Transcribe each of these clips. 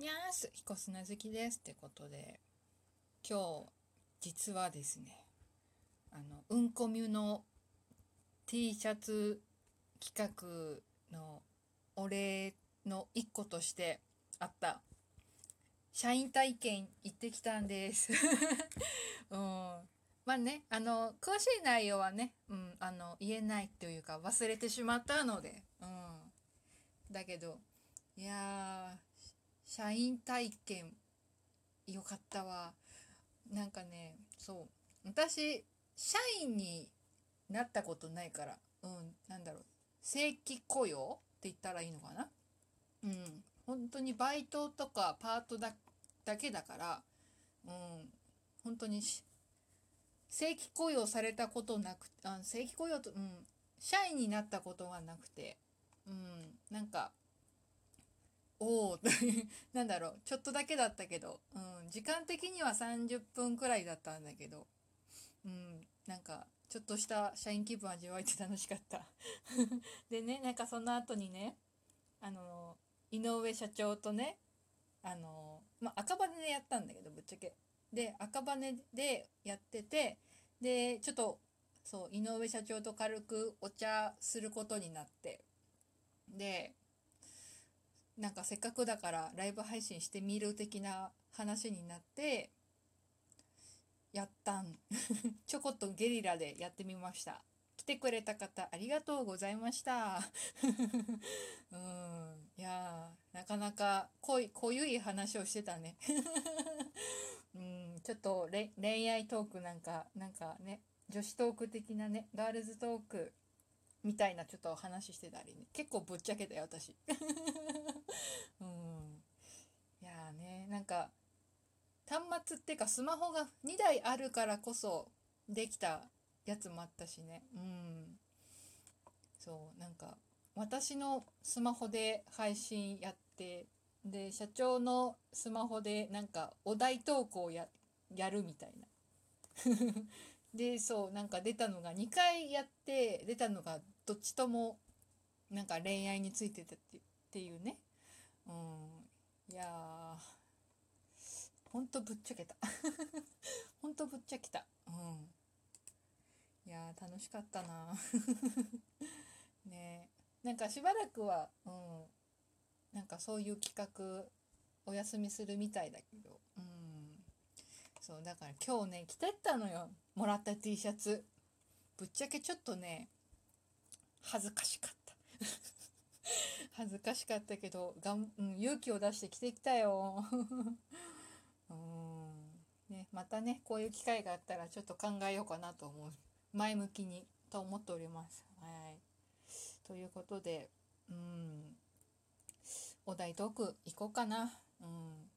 にゃーす、彦砂好きですってことで、今日、実はですね、あの、うんこみゅの T シャツ企画のお礼の一個としてあった社員体験行ってきたんです。うん。まあね、あの、詳しい内容はね、うん、あの、言えないというか忘れてしまったので、うん。だけど、いや、社員体験、よかったわ。なんかね、そう。私、社員になったことないから、うん、なんだろう。正規雇用って言ったらいいのかな？うん。本当にバイトとかパートだだけだから、うん、本当に正規雇用されたことなくあ正規雇用と、うん、社員になったことがなくて、うん、なんかおお なんだろうちょっとだけだったけど、うん、時間的には30分くらいだったんだけど、うん、なんかちょっとした社員気分味わえて楽しかった。でねなんかその後にねあの井上社長とねあのまあ赤羽でやったんだけどぶっちゃけ。で赤羽でやっててでちょっとそう井上社長と軽くお茶することになってでなんかせっかくだからライブ配信してみる的な話になってやったん。ちょこっとゲリラでやってみました。来てくれた方ありがとうございました。うん。いやなかなか濃い濃ゆい話をしてたね。うん。ちょっと恋愛トークなんかなんかね女子トーク的なねガールズトークみたいなちょっと話してたりね。結構ぶっちゃけたよ私。うん。いやねなんか端末っていうかスマホが2台あるからこそできたやつもあったしね。うん。そうなんか私のスマホで配信やってで社長のスマホでなんかお題投稿ややるみたいな。でそうなんか出たのが2回やって出たのがどっちともなんか恋愛についてたっていうね。うん。いやー。ほんとぶっちゃけた。ほんとぶっちゃけた。うん。いやー楽しかったな。ね。なんかしばらくはうん。なんかそういう企画お休みするみたいだけど。うん。そうだから今日ね着てったのよ。もらった T シャツ。ぶっちゃけちょっとね恥ずかしかった。恥ずかしかったけどがん、うん、勇気を出して着てきたよ。うん。ねまたねこういう機会があったらちょっと考えようかなと思う。前向きにと思っております。はい。ということでうん。お題トーク行こうかな。うん。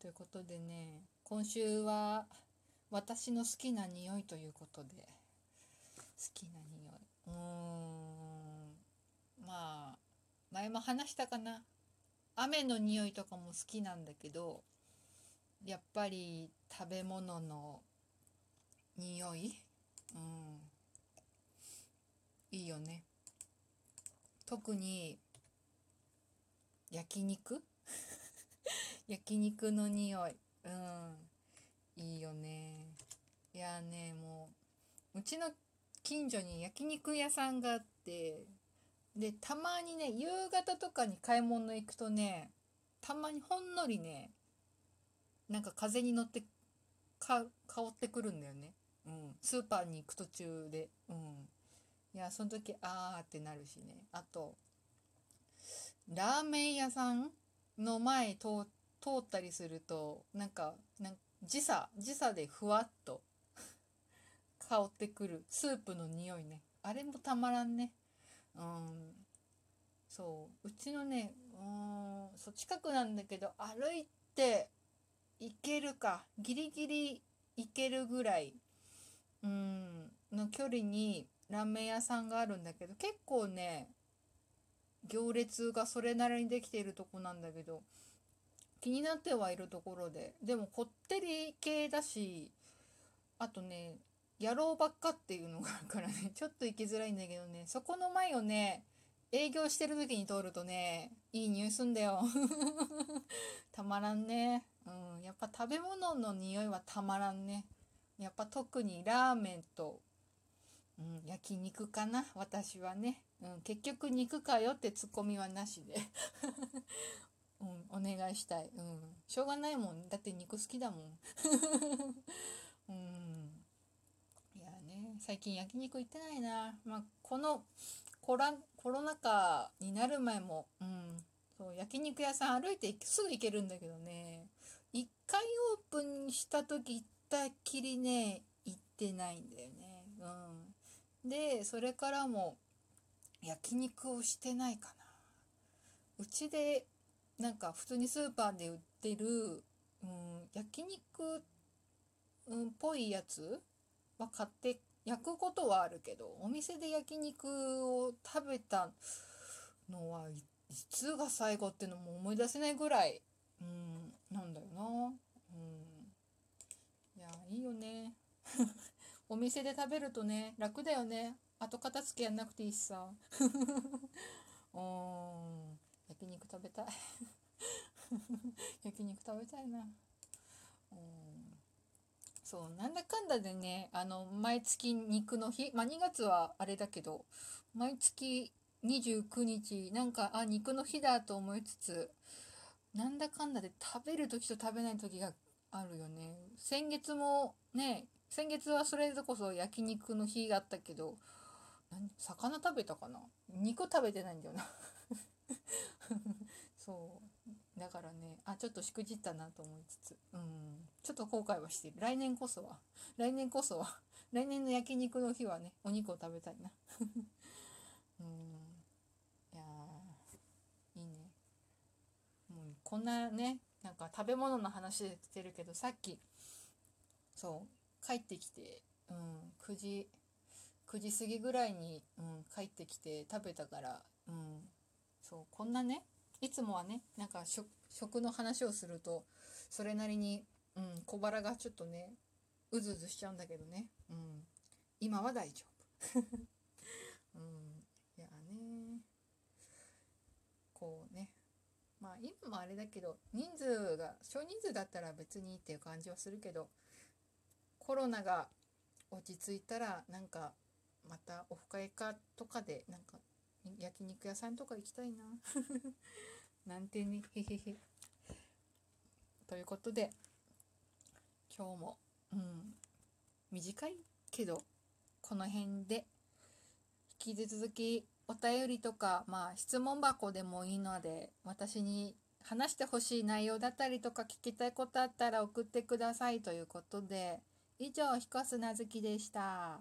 ということでね今週は私の好きな匂いということで好きな匂い。うーんまあ前も話したかな。雨の匂いとかも好きなんだけどやっぱり食べ物の匂い？うん。いいよね。特に焼肉？焼肉の匂い。うん。いいよね。いやねもううちの近所に焼肉屋さんがあってでたまにね夕方とかに買い物行くとねたまにほんのりねなんか風に乗ってか香ってくるんだよね、うん、スーパーに行く途中で、うん、いやその時あーってなるしね。あとラーメン屋さんの前通って通ったりするとなんかなん時差時差でふわっと 香ってくる。スープの匂いね。あれもたまらんね。うん。そう。うちのねうんそう近くなんだけど歩いて行けるか。ギリギリ行けるぐらいうんの距離にラーメン屋さんがあるんだけど結構ね行列がそれなりにできているとこなんだけど気になってはいるところででもこってり系だしあとね野郎ばっかっていうのがあるからね ちょっと行きづらいんだけどねそこの前をね営業してる時に通るとねいい匂いすんだよ。たまらんね。うんやっぱ食べ物の匂いはたまらんね。やっぱ特にラーメンと、うん、焼肉かな私はね、うん、結局肉かよってツッコミはなしで。うん、お願いしたい、うん、しょうがないもん。だって肉好きだもん。うん。いやね最近焼肉行ってないな。まあこのコラコロナ禍になる前も、うん、そう焼肉屋さん歩いてすぐ行けるんだけどね。一回オープンした時行ったっきりね行ってないんだよね。うん。でそれからも焼肉をしてないかな。うちでなんか普通にスーパーで売ってる、うん、焼肉うん、ぽいやつは買って焼くことはあるけどお店で焼肉を食べたのはいつが最後っていうのも思い出せないぐらい、うん、なんだよな。うん、いやいいよね。お店で食べるとね楽だよね。後片付けやんなくていいしさ。うん焼肉食べたい。焼肉食べたいな。うん。そうなんだかんだでねあの毎月肉の日まあ2月はあれだけど毎月29日なんかあ肉の日だと思いつつなんだかんだで食べる時と食べない時があるよね。先月もね先月はそれぞこそ焼肉の日があったけど魚食べたかな？肉食べてないんだよな。そう。だからねあちょっとしくじったなと思いつつ。うん。ちょっと後悔はしてる。来年こそは。来年こそは。来年の焼肉の日はねお肉を食べたいな。うん。いやいいね。もうこんなねなんか食べ物の話でしてるけどさっきそう帰ってきて、うん、9時9時過ぎぐらいに、うん、帰ってきて食べたから、うん、そうこんなねいつもはねなんか食の話をするとそれなりに、うん、小腹がちょっとねうずうずしちゃうんだけどね、うん、今は大丈夫。うん、いやね。こうね。まあ今もあれだけど人数が少人数だったら別にっていう感じはするけどコロナが落ち着いたらなんかまたオフ会かとかでなんか焼肉屋さんとか行きたいな なんてねへへへということで今日もうん短いけどこの辺で引き続きお便りとかまあ質問箱でもいいので私に話してほしい内容だったりとか聞きたいことあったら送ってくださいということで以上彦砂月でした。